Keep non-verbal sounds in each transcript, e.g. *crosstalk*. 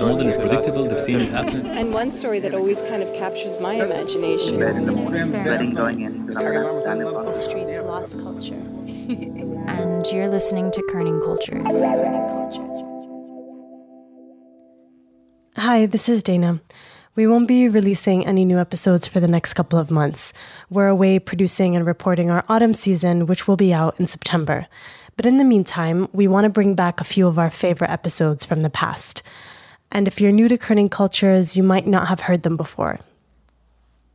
More than is predictable, they've seen it happen. And one story that always kind of captures my imagination. bed in the morning, betting going in because I'm going to stand in The streets lost culture. *laughs* and you're listening to Kerning Cultures. Hi, this is Dana. We won't be releasing any new episodes for the next couple of months. We're away producing and reporting our autumn season, which will be out in September. But in the meantime, we want to bring back a few of our favorite episodes from the past. And if you're new to Kerning Cultures, you might not have heard them before.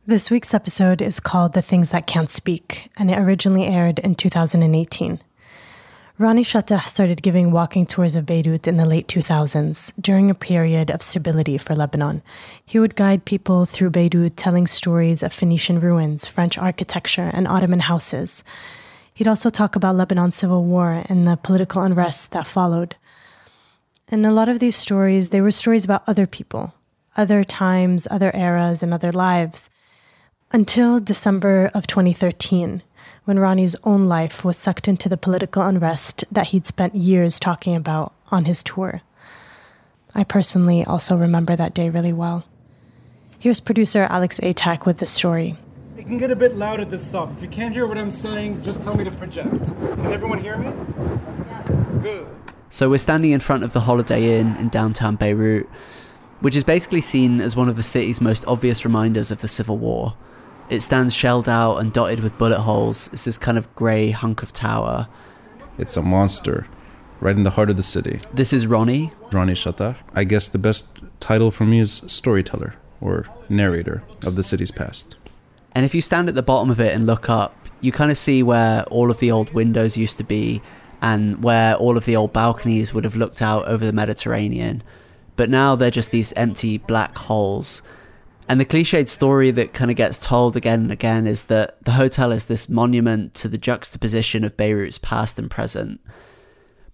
This week's episode is called The Things That Can't Speak, and it originally aired in 2018. Ronnie Chatah started giving walking tours of Beirut in the late 2000s, during a period of stability for Lebanon. He would guide people through Beirut, telling stories of Phoenician ruins, French architecture, and Ottoman houses. He'd also talk about Lebanon's civil war and the political unrest that followed. And a lot of these stories, they were stories about other people, other times, other eras, and other lives. Until December of 2013, when Ronnie's own life was sucked into the political unrest that he'd spent years talking about on his tour. I personally also remember that day really well. Here's producer Alex Atack with the story. It can get a bit loud at this stop. If you can't hear what I'm saying, just tell me to project. Can everyone hear me? Good. So we're standing in front of the Holiday Inn in downtown Beirut, which is basically seen as one of the city's most obvious reminders of the Civil War. It stands shelled out and dotted with bullet holes. It's this kind of grey hunk of tower. It's a monster, right in the heart of the city. This is Ronnie. Ronnie Chatah. I guess the best title for me is storyteller or narrator of the city's past. And if you stand at the bottom of it and look up, you kind of see where all of the old windows used to be and where all of the old balconies would have looked out over the Mediterranean. But now they're just these empty black holes. And the cliched story that kind of gets told again and again is that the hotel is this monument to the juxtaposition of Beirut's past and present.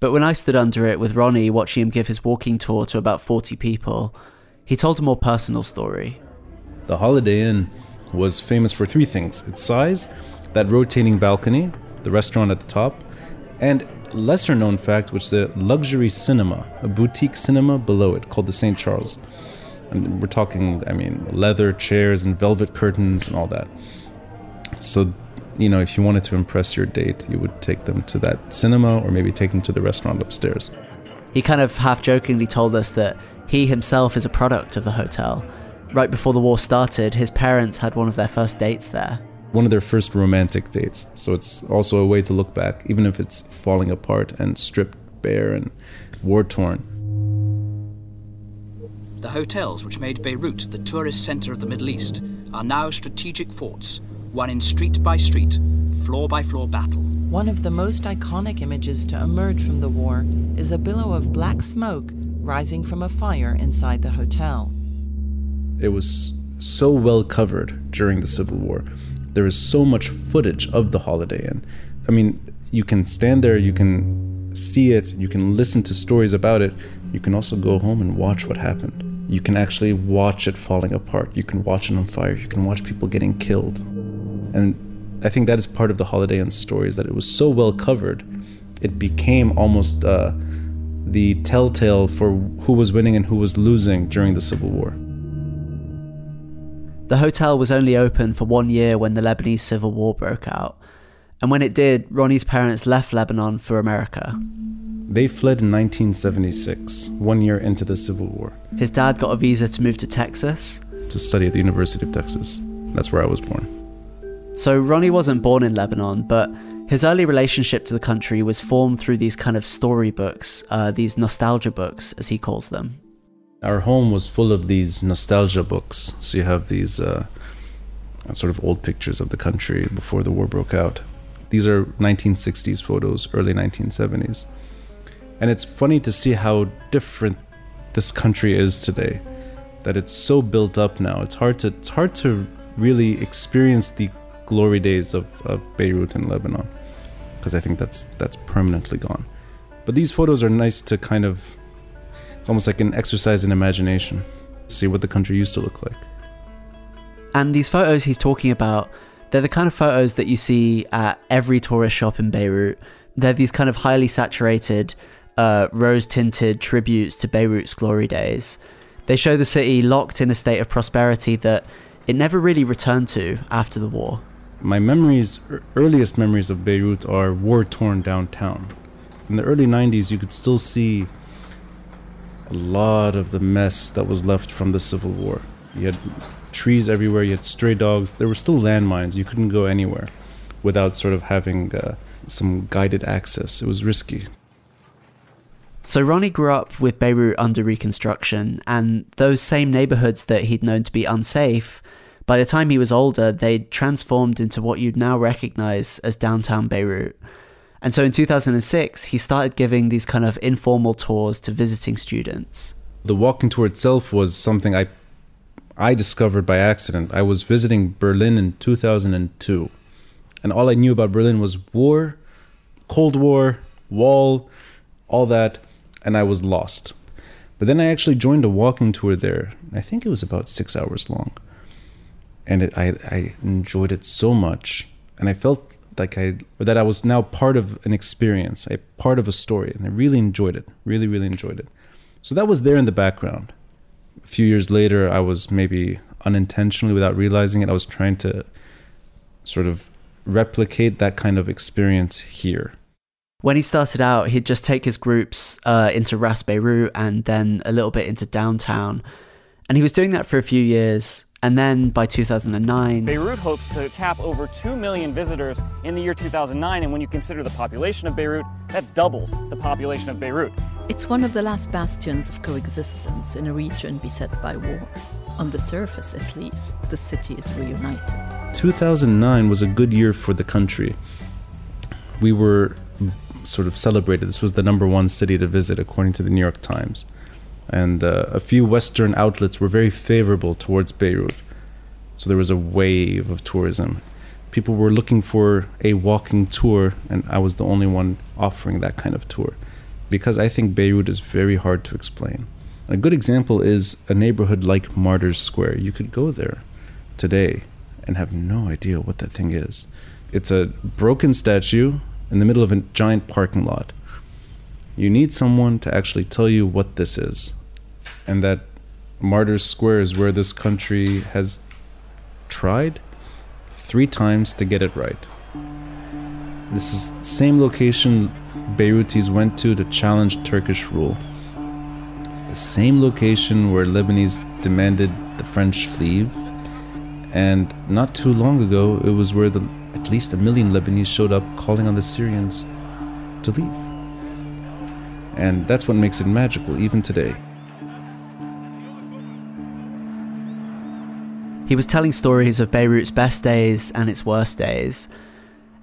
But when I stood under it with Ronnie watching him give his walking tour to about 40 people, he told a more personal story. The Holiday Inn was famous for three things its size, that rotating balcony, the restaurant at the top, and lesser known fact, which the luxury cinema, a boutique cinema below it called the St. Charles. And we're talking, I mean, leather chairs and velvet curtains and all that. So, you know, if you wanted to impress your date, you would take them to that cinema or maybe take them to the restaurant upstairs. He kind of half jokingly told us that he himself is a product of the hotel. Right before the war started, his parents had one of their first dates there. One of their first romantic dates. So it's also a way to look back, even if it's falling apart and stripped bare and war torn. The hotels which made Beirut the tourist center of the Middle East are now strategic forts, won in street by street, floor by floor battle. One of the most iconic images to emerge from the war is a billow of black smoke rising from a fire inside the hotel. It was so well covered during the Civil War. There is so much footage of the Holiday Inn. I mean, you can stand there, you can see it, you can listen to stories about it. You can also go home and watch what happened. You can actually watch it falling apart. You can watch it on fire. You can watch people getting killed. And I think that is part of the Holiday Inn story is that it was so well covered, it became almost uh, the telltale for who was winning and who was losing during the Civil War. The hotel was only open for one year when the Lebanese Civil War broke out. And when it did, Ronnie's parents left Lebanon for America. They fled in 1976, one year into the Civil War, His dad got a visa to move to Texas. to study at the University of Texas. That's where I was born. So Ronnie wasn't born in Lebanon, but his early relationship to the country was formed through these kind of storybooks, uh, these nostalgia books, as he calls them. Our home was full of these nostalgia books. So you have these uh, sort of old pictures of the country before the war broke out. These are 1960s photos, early 1970s. And it's funny to see how different this country is today. That it's so built up now. It's hard to it's hard to really experience the glory days of, of Beirut and Lebanon. Because I think that's that's permanently gone. But these photos are nice to kind of almost like an exercise in imagination. See what the country used to look like. And these photos he's talking about, they're the kind of photos that you see at every tourist shop in Beirut. They're these kind of highly saturated, uh, rose tinted tributes to Beirut's glory days. They show the city locked in a state of prosperity that it never really returned to after the war. My memories, er, earliest memories of Beirut are war torn downtown. In the early 90s, you could still see a lot of the mess that was left from the civil war. You had trees everywhere, you had stray dogs. There were still landmines, you couldn't go anywhere without sort of having uh, some guided access. It was risky. So Ronnie grew up with Beirut under Reconstruction, and those same neighborhoods that he'd known to be unsafe, by the time he was older, they'd transformed into what you'd now recognize as downtown Beirut. And so in 2006, he started giving these kind of informal tours to visiting students. The walking tour itself was something I I discovered by accident. I was visiting Berlin in 2002, and all I knew about Berlin was war, Cold War, wall, all that, and I was lost. But then I actually joined a walking tour there. I think it was about six hours long, and it, I I enjoyed it so much, and I felt like I that I was now part of an experience, a part of a story, and I really enjoyed it. Really, really enjoyed it. So that was there in the background. A few years later, I was maybe unintentionally, without realizing it, I was trying to sort of replicate that kind of experience here. When he started out, he'd just take his groups uh, into Ras Beirut and then a little bit into downtown. And he was doing that for a few years. And then by 2009, Beirut hopes to cap over 2 million visitors in the year 2009. And when you consider the population of Beirut, that doubles the population of Beirut. It's one of the last bastions of coexistence in a region beset by war. On the surface, at least, the city is reunited. 2009 was a good year for the country. We were sort of celebrated. This was the number one city to visit, according to the New York Times. And uh, a few Western outlets were very favorable towards Beirut. So there was a wave of tourism. People were looking for a walking tour, and I was the only one offering that kind of tour. Because I think Beirut is very hard to explain. A good example is a neighborhood like Martyrs Square. You could go there today and have no idea what that thing is. It's a broken statue in the middle of a giant parking lot. You need someone to actually tell you what this is. And that Martyrs Square is where this country has tried three times to get it right. This is the same location Beirutis went to to challenge Turkish rule. It's the same location where Lebanese demanded the French leave. And not too long ago, it was where the, at least a million Lebanese showed up calling on the Syrians to leave. And that's what makes it magical, even today. He was telling stories of Beirut's best days and its worst days.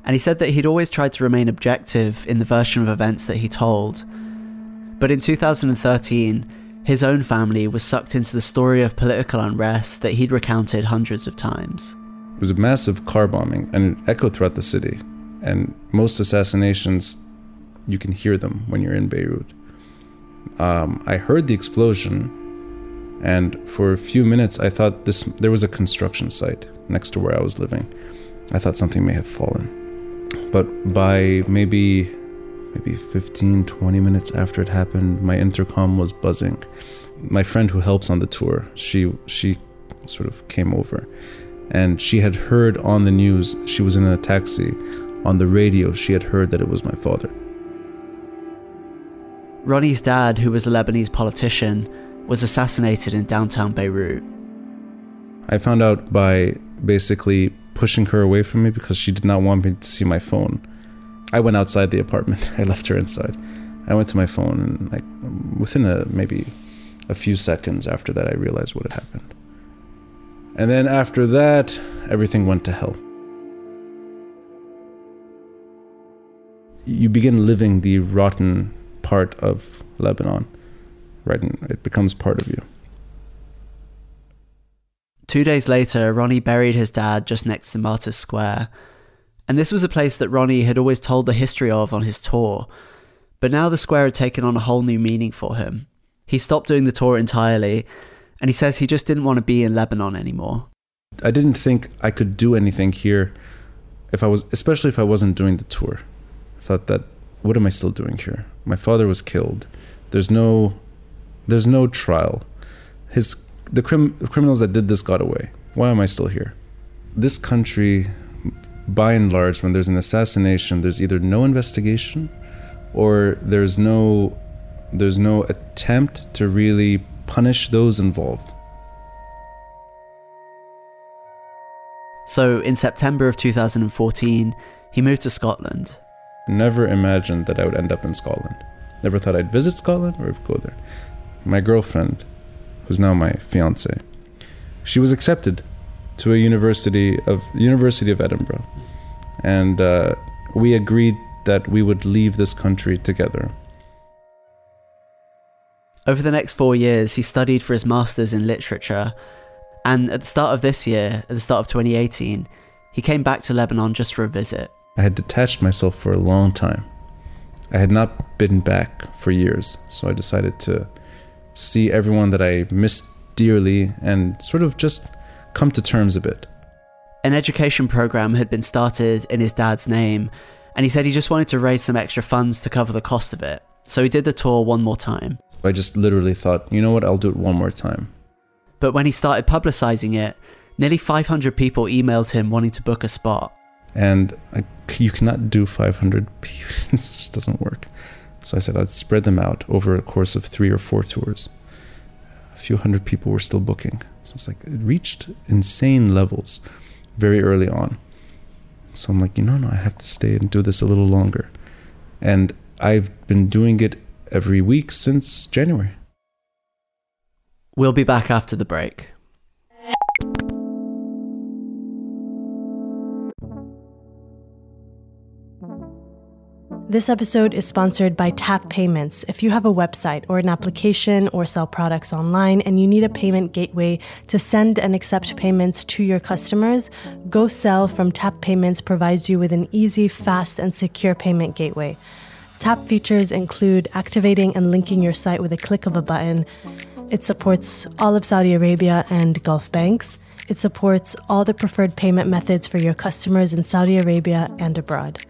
And he said that he'd always tried to remain objective in the version of events that he told. But in 2013, his own family was sucked into the story of political unrest that he'd recounted hundreds of times. It was a massive car bombing and it echoed throughout the city. And most assassinations, you can hear them when you're in Beirut. Um, I heard the explosion, and for a few minutes, I thought this there was a construction site next to where I was living. I thought something may have fallen. But by maybe maybe 15 20 minutes after it happened, my intercom was buzzing. My friend who helps on the tour, she she sort of came over and she had heard on the news, she was in a taxi on the radio, she had heard that it was my father. Ronnie's dad, who was a Lebanese politician, was assassinated in downtown Beirut. I found out by basically pushing her away from me because she did not want me to see my phone. I went outside the apartment. *laughs* I left her inside. I went to my phone and like within a maybe a few seconds after that I realized what had happened. And then after that, everything went to hell. You begin living the rotten part of Lebanon, right? And it becomes part of you. Two days later, Ronnie buried his dad just next to Martyrs Square. And this was a place that Ronnie had always told the history of on his tour. But now the square had taken on a whole new meaning for him. He stopped doing the tour entirely, and he says he just didn't want to be in Lebanon anymore. I didn't think I could do anything here if I was, especially if I wasn't doing the tour. I thought that, what am I still doing here? My father was killed. There's no, there's no trial. His the, crim, the criminals that did this got away. Why am I still here? This country, by and large, when there's an assassination, there's either no investigation, or there's no, there's no attempt to really punish those involved. So in September of 2014, he moved to Scotland. Never imagined that I would end up in Scotland. Never thought I'd visit Scotland or go there. My girlfriend, who's now my fiance, she was accepted to a university of University of Edinburgh, and uh, we agreed that we would leave this country together. Over the next four years, he studied for his master's in literature, and at the start of this year, at the start of 2018, he came back to Lebanon just for a visit. I had detached myself for a long time. I had not been back for years, so I decided to see everyone that I missed dearly and sort of just come to terms a bit. An education program had been started in his dad's name, and he said he just wanted to raise some extra funds to cover the cost of it. So he did the tour one more time. I just literally thought, you know what, I'll do it one more time. But when he started publicizing it, nearly 500 people emailed him wanting to book a spot. And I, you cannot do 500 people, *laughs* it just doesn't work. So I said I'd spread them out over a course of three or four tours. A few hundred people were still booking. So it's like it reached insane levels very early on. So I'm like, you know, no, I have to stay and do this a little longer. And I've been doing it every week since January. We'll be back after the break. This episode is sponsored by Tap Payments. If you have a website or an application or sell products online and you need a payment gateway to send and accept payments to your customers, GoSell from Tap Payments provides you with an easy, fast, and secure payment gateway. Tap features include activating and linking your site with a click of a button. It supports all of Saudi Arabia and Gulf banks. It supports all the preferred payment methods for your customers in Saudi Arabia and abroad.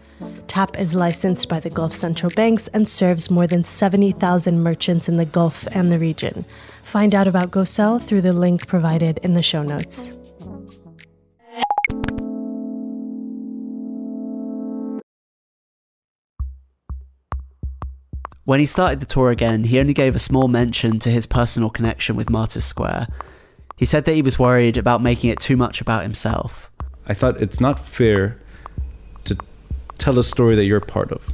TAP is licensed by the Gulf Central Banks and serves more than 70,000 merchants in the Gulf and the region. Find out about GoSell through the link provided in the show notes. When he started the tour again, he only gave a small mention to his personal connection with Martyrs Square. He said that he was worried about making it too much about himself. I thought it's not fair to tell a story that you're a part of.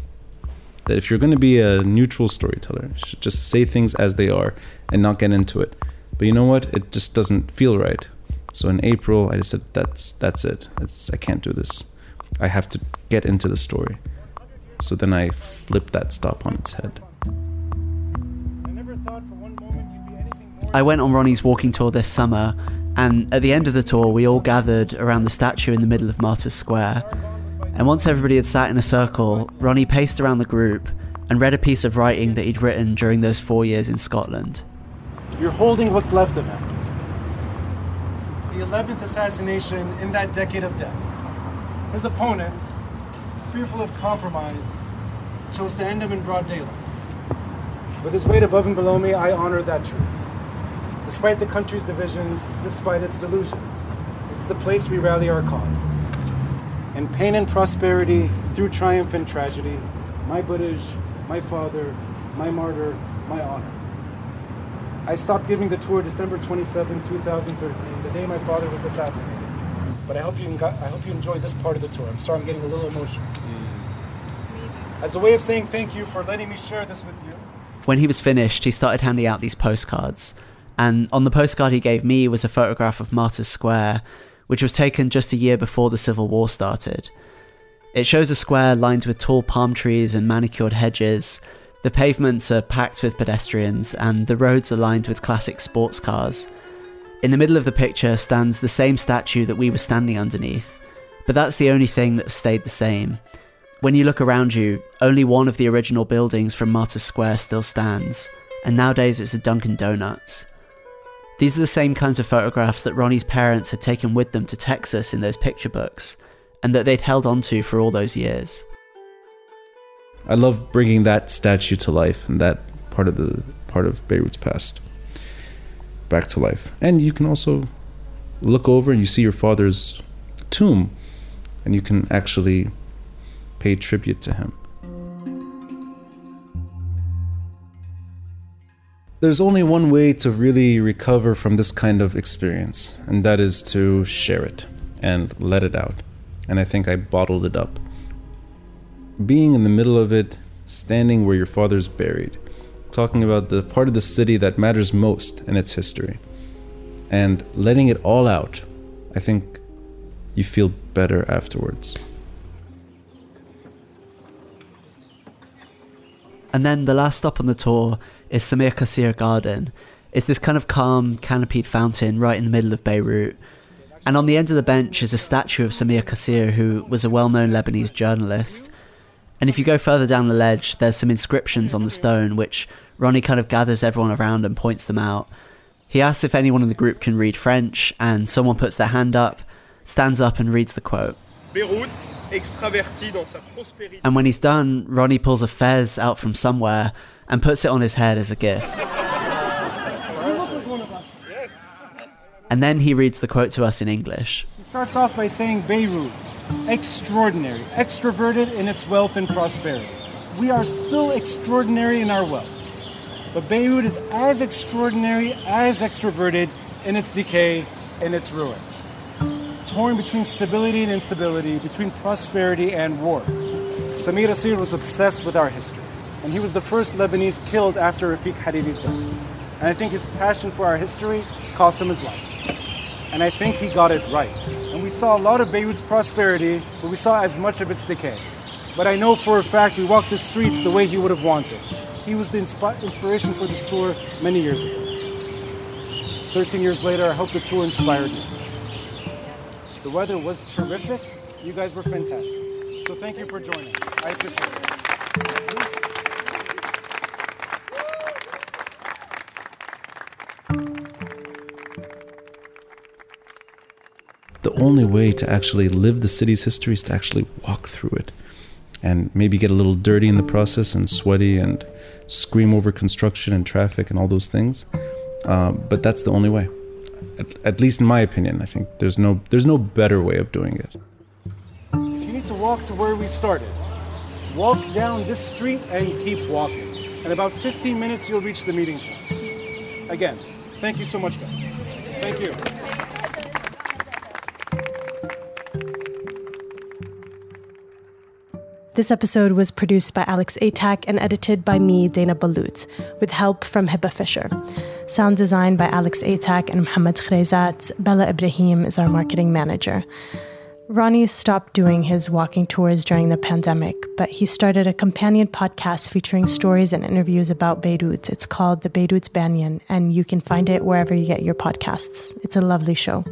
That if you're going to be a neutral storyteller, you should just say things as they are and not get into it. But you know what? It just doesn't feel right. So in April, I just said, "That's that's it. It's, I can't do this. I have to get into the story." So then I flipped that stop on its head. I went on Ronnie's walking tour this summer, and at the end of the tour, we all gathered around the statue in the middle of Martyrs Square. And once everybody had sat in a circle, Ronnie paced around the group and read a piece of writing that he'd written during those four years in Scotland. You're holding what's left of him. The 11th assassination in that decade of death. His opponents, fearful of compromise, chose to end him in broad daylight. With his weight above and below me, I honor that truth. Despite the country's divisions, despite its delusions, this is the place we rally our cause. In pain and prosperity, through triumph and tragedy, my Buddhaj, my father, my martyr, my honor. I stopped giving the tour December 27, 2013, the day my father was assassinated. But I hope you I hope you enjoyed this part of the tour. I'm sorry I'm getting a little emotional. As a way of saying thank you for letting me share this with you. When he was finished, he started handing out these postcards. And on the postcard he gave me was a photograph of Martyrs Square, which was taken just a year before the Civil War started. It shows a square lined with tall palm trees and manicured hedges. The pavements are packed with pedestrians, and the roads are lined with classic sports cars. In the middle of the picture stands the same statue that we were standing underneath, but that's the only thing that stayed the same. When you look around you, only one of the original buildings from Martyrs Square still stands, and nowadays it's a Dunkin' Donuts. These are the same kinds of photographs that Ronnie's parents had taken with them to Texas in those picture books, and that they'd held onto for all those years. I love bringing that statue to life and that part of the part of Beirut's past back to life. And you can also look over and you see your father's tomb and you can actually pay tribute to him. There's only one way to really recover from this kind of experience, and that is to share it and let it out. And I think I bottled it up. Being in the middle of it, standing where your father's buried, talking about the part of the city that matters most in its history, and letting it all out, I think you feel better afterwards. And then the last stop on the tour is Samir Kassir Garden. It's this kind of calm, canopied fountain right in the middle of Beirut. And on the end of the bench is a statue of Samir Kassir, who was a well known Lebanese journalist. And if you go further down the ledge, there's some inscriptions on the stone, which Ronnie kind of gathers everyone around and points them out. He asks if anyone in the group can read French, and someone puts their hand up, stands up, and reads the quote. And when he's done, Ronnie pulls a fez out from somewhere and puts it on his head as a gift. And then he reads the quote to us in English. He starts off by saying Beirut, extraordinary, extroverted in its wealth and prosperity. We are still extraordinary in our wealth. But Beirut is as extraordinary, as extroverted in its decay and its ruins torn between stability and instability, between prosperity and war. Samir Kassir was obsessed with our history, and he was the first Lebanese killed after Rafiq Hariri's death. And I think his passion for our history cost him his life. And I think he got it right. And we saw a lot of Beirut's prosperity, but we saw as much of its decay. But I know for a fact we walked the streets the way he would have wanted. He was the insp- inspiration for this tour many years ago. 13 years later, I hope the tour inspired you. The weather was terrific. You guys were fantastic. So thank you for joining. I appreciate it. The only way to actually live the city's history is to actually walk through it and maybe get a little dirty in the process and sweaty and scream over construction and traffic and all those things. Uh, but that's the only way at, at least in my opinion. I think there's no there's no better way of doing it. If you need to walk to where we started, walk down this street and keep walking. In about 15 minutes, you'll reach the meeting point. Again, thank you so much, guys. Thank you. This episode was produced by Alex Atack and edited by me, Dana Ballout, with help from Hibba Fisher. Sound design by Alex Atack and Mohammed Khrezat. Bella Ibrahim is our marketing manager. Ronnie stopped doing his walking tours during the pandemic, but he started a companion podcast featuring stories and interviews about Beirut. It's called The Beirut Banyan, and you can find it wherever you get your podcasts. It's a lovely show.